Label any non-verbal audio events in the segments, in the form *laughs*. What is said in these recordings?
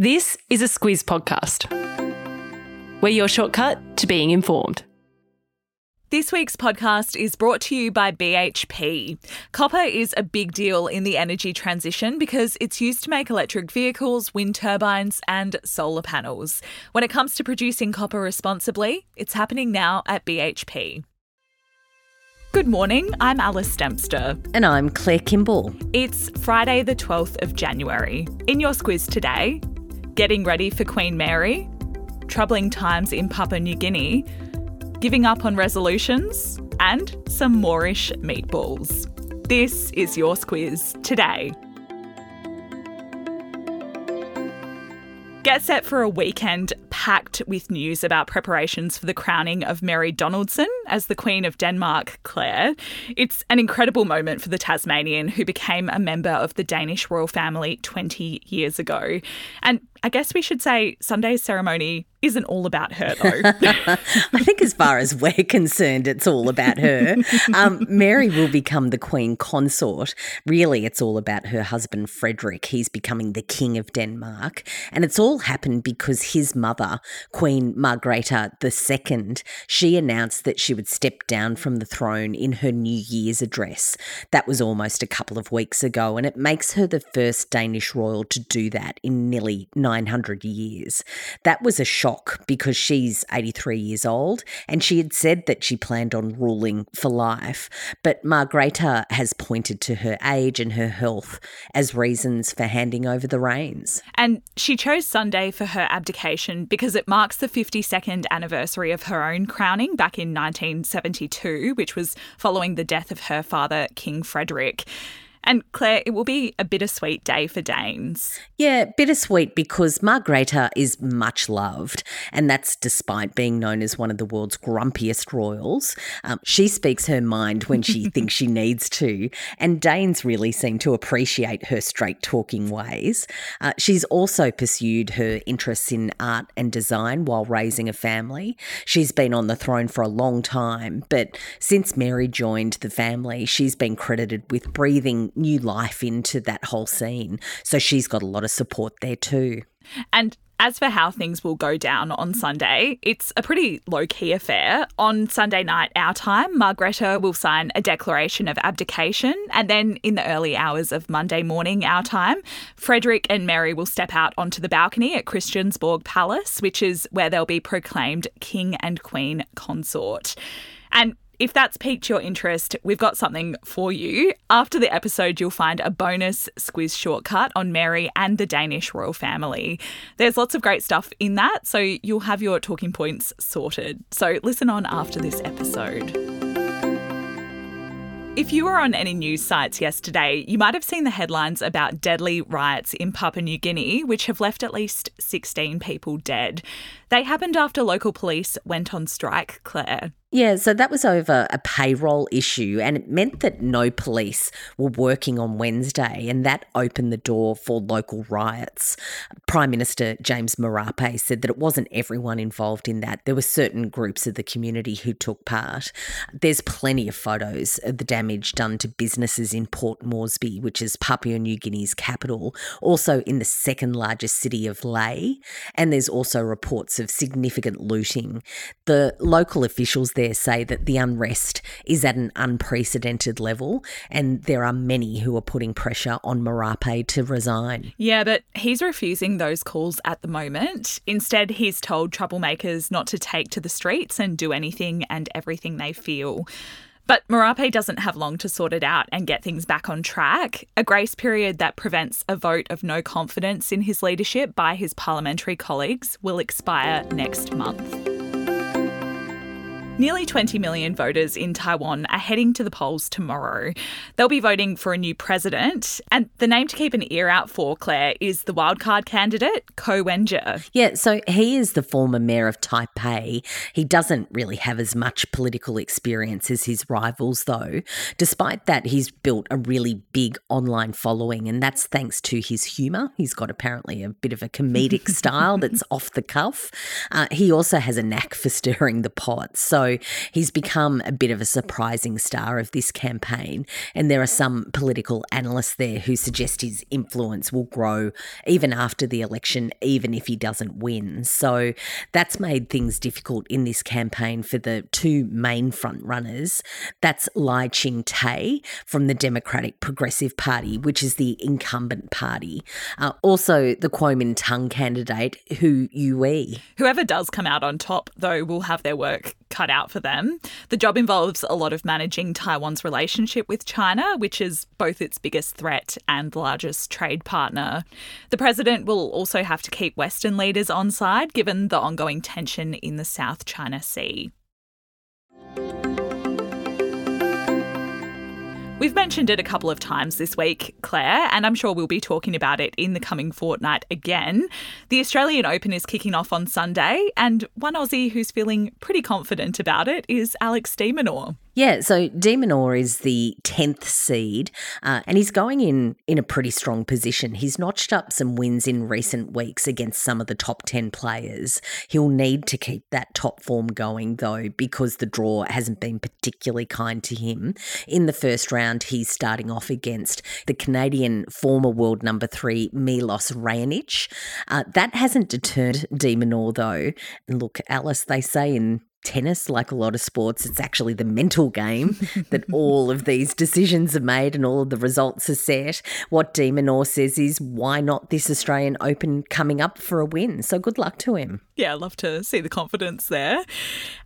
This is a Squiz podcast. We're your shortcut to being informed. This week's podcast is brought to you by BHP. Copper is a big deal in the energy transition because it's used to make electric vehicles, wind turbines, and solar panels. When it comes to producing copper responsibly, it's happening now at BHP. Good morning, I'm Alice Dempster. And I'm Claire Kimball. It's Friday, the 12th of January. In your Squiz today, getting ready for Queen Mary, troubling times in Papua New Guinea, giving up on resolutions, and some moreish meatballs. This is your Squiz today. Get set for a weekend packed with news about preparations for the crowning of Mary Donaldson as the Queen of Denmark, Claire. It's an incredible moment for the Tasmanian who became a member of the Danish royal family 20 years ago. And I guess we should say Sunday's ceremony isn't all about her, though. *laughs* I think, as far as we're concerned, it's all about her. Um, Mary will become the Queen consort. Really, it's all about her husband, Frederik. He's becoming the King of Denmark. And it's all happened because his mother, Queen Margrethe II, she announced that she would step down from the throne in her New Year's address. That was almost a couple of weeks ago, and it makes her the first Danish royal to do that in nearly 900 years. That was a shock because she's 83 years old and she had said that she planned on ruling for life. But Margrethe has pointed to her age and her health as reasons for handing over the reins. And she chose Sunday for her abdication because it marks the 52nd anniversary of her own crowning back in 1972, which was following the death of her father, King Frederik. And Claire, it will be a bittersweet day for Danes. Yeah, bittersweet because Margrethe is much loved, and that's despite being known as one of the world's grumpiest royals. Um, she speaks her mind when she *laughs* thinks she needs to, and Danes really seem to appreciate her straight talking ways. Uh, she's also pursued her interests in art and design while raising a family. She's been on the throne for a long time, but since Mary joined the family, she's been credited with breathing new life into that whole scene. So she's got a lot of support there too. And as for how things will go down on Sunday, it's a pretty low key affair. On Sunday night, our time, Margrethe will sign a declaration of abdication. And then in the early hours of Monday morning, our time, Frederik and Mary will step out onto the balcony at Christiansborg Palace, which is where they'll be proclaimed King and Queen Consort. And if that's piqued your interest, we've got something for you. After the episode, you'll find a bonus squiz shortcut on Mary and the Danish royal family. There's lots of great stuff in that, so you'll have your talking points sorted. So listen on after this episode. If you were on any news sites yesterday, you might have seen the headlines about deadly riots in Papua New Guinea, which have left at least 16 people dead. They happened after local police went on strike, Claire. Yeah, so that was over a payroll issue, and it meant that no police were working on Wednesday, and that opened the door for local riots. Prime Minister James Marape said that it wasn't everyone involved in that. There were certain groups of the community who took part. There's plenty of photos of the damage done to businesses in Port Moresby, which is Papua New Guinea's capital, also in the second largest city of Lae, and there's also reports of significant looting. The local officials there say that the unrest is at an unprecedented level, and there are many who are putting pressure on Marape to resign. Yeah, but he's refusing those calls at the moment. Instead, he's told troublemakers not to take to the streets and do anything and everything they feel. But Marape doesn't have long to sort it out and get things back on track. A grace period that prevents a vote of no confidence in his leadership by his parliamentary colleagues will expire next month. Nearly 20 million voters in Taiwan are heading to the polls tomorrow. They'll be voting for a new president, and the name to keep an ear out for, Claire, is the wildcard candidate, Ko Wen-je. Yeah, so he is the former mayor of Taipei. He doesn't really have as much political experience as his rivals, though. Despite that, he's built a really big online following, and that's thanks to his humour. He's got apparently a bit of a comedic *laughs* style that's off the cuff. Uh, he also has a knack for stirring the pot. So He's become a bit of a surprising star of this campaign. And there are some political analysts there who suggest his influence will grow even after the election, even if he doesn't win. So that's made things difficult in this campaign for the two main front runners. That's Lai Ching-te from the Democratic Progressive Party, which is the incumbent party. Uh, also, the Kuomintang candidate, Hou Yu-ih. Whoever does come out on top, though, will have their work cut out for them. The job involves a lot of managing Taiwan's relationship with China, which is both its biggest threat and largest trade partner. The president will also have to keep Western leaders on side given the ongoing tension in the South China Sea. We've mentioned it a couple of times this week, Claire, and I'm sure we'll be talking about it in the coming fortnight again. The Australian Open is kicking off on Sunday, and one Aussie who's feeling pretty confident about it is Alex Minaur. Yeah, so de Minaur is the 10th seed, uh, and he's going in in a pretty strong position. He's notched up some wins in recent weeks against some of the top 10 players. He'll need to keep that top form going, though, because the draw hasn't been particularly kind to him. In the first round, he's starting off against the Canadian former world number three, Milos Raonic. Uh, that hasn't deterred de Minaur, though. And look, Alice, they say in tennis, like a lot of sports, it's actually the mental game *laughs* that all of these decisions are made and all of the results are set. What de Minaur says is, why not this Australian Open coming up for a win? So good luck to him. Yeah, I'd love to see the confidence there.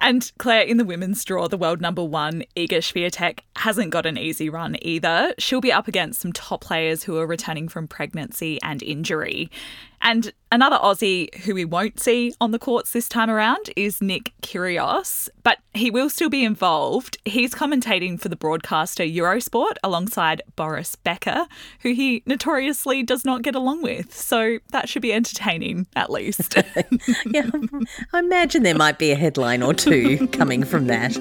And Claire, in the women's draw, the world number one, Iga Swiatek, hasn't got an easy run either. She'll be up against some top players who are returning from pregnancy and injury. And another Aussie who we won't see on the courts this time around is Nick Kyrgios, but he will still be involved. He's commentating for the broadcaster Eurosport alongside Boris Becker, who he notoriously does not get along with. So that should be entertaining, at least. *laughs* yeah, I imagine there might be a headline or two coming from that.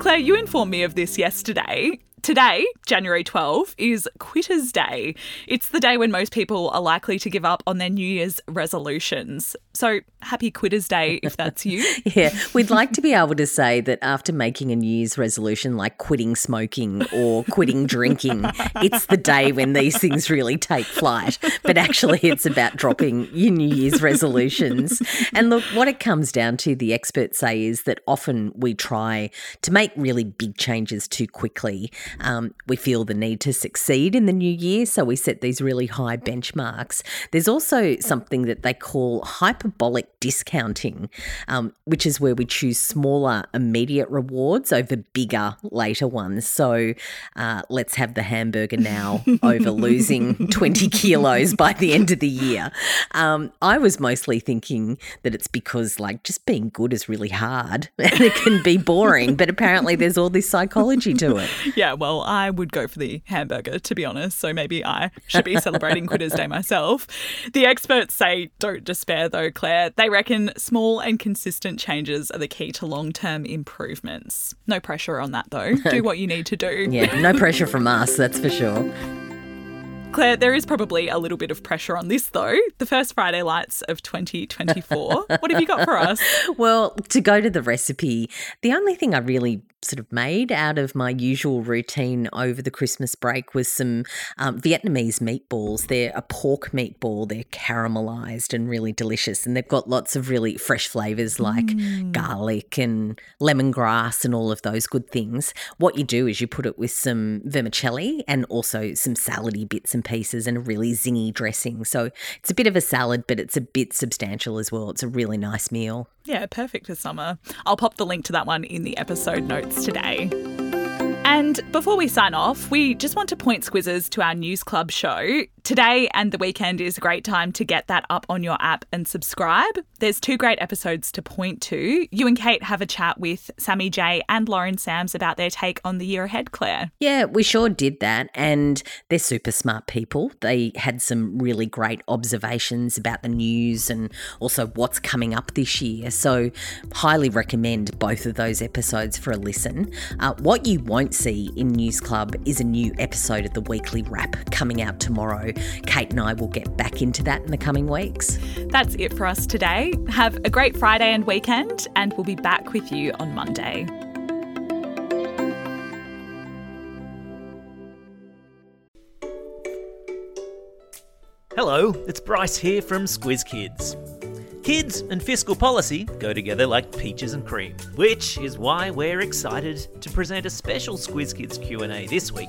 Claire, you informed me of this yesterday. Today, January 12, is Quitters Day. It's the day when most people are likely to give up on their New Year's resolutions. So, happy Quitters Day if that's you. *laughs* yeah, we'd like to be able to say that after making a New Year's resolution like quitting smoking or quitting drinking, it's the day when these things really take flight. But actually, it's about dropping your New Year's resolutions. And look, what it comes down to, the experts say, is that often we try to make really big changes too quickly. Um, we feel the need to succeed in the new year, so we set these really high benchmarks. There's also something that they call hyperbolic discounting, um, which is where we choose smaller immediate rewards over bigger later ones. So uh, let's have the hamburger now *laughs* over losing 20 kilos by the end of the year. Um, I was mostly thinking that it's because, like, just being good is really hard *laughs* and it can be boring, but apparently there's all this psychology to it. Yeah, well, I would go for the hamburger, to be honest. So maybe I should be celebrating Quitters Day myself. The experts say don't despair, though, Claire. They reckon small and consistent changes are the key to long term improvements. No pressure on that, though. Do what you need to do. *laughs* yeah, no pressure from us, that's for sure. Claire, there is probably a little bit of pressure on this, though. The first Friday Lights of 2024. what have you got for us? *laughs* Well, to go to the recipe, the only thing I really sort of made out of my usual routine over the Christmas break was some um, Vietnamese meatballs. They're a pork meatball, they're caramelized and really delicious. And they've got lots of really fresh flavors like mm. garlic and lemongrass and all of those good things. What you do is you put it with some vermicelli and also some salady bits and pieces and a really zingy dressing. So it's a bit of a salad, but it's a bit substantial as well. It's a really nice meal. Yeah, perfect for summer. I'll pop the link to that one in the episode notes today. And before we sign off, we just want to point squizzes to our News Club show. Today and the weekend is a great time to get that up on your app and subscribe. There's two great episodes to point to. You and Kate have a chat with Sammy J and Lauren Sams about their take on the year ahead, Claire. Yeah, we sure did that. And they're super smart people. They had some really great observations about the news and also what's coming up this year. So, highly recommend both of those episodes for a listen. Uh, what you won't see in News Club is a new episode of the weekly wrap coming out tomorrow. Kate and I will get back into that in the coming weeks. That's it for us today. Have a great Friday and weekend, and we'll be back with you on Monday. Hello, it's Bryce here from Squiz Kids. Kids and fiscal policy go together like peaches and cream, which is why we're excited to present a special Squiz Kids Q&A this week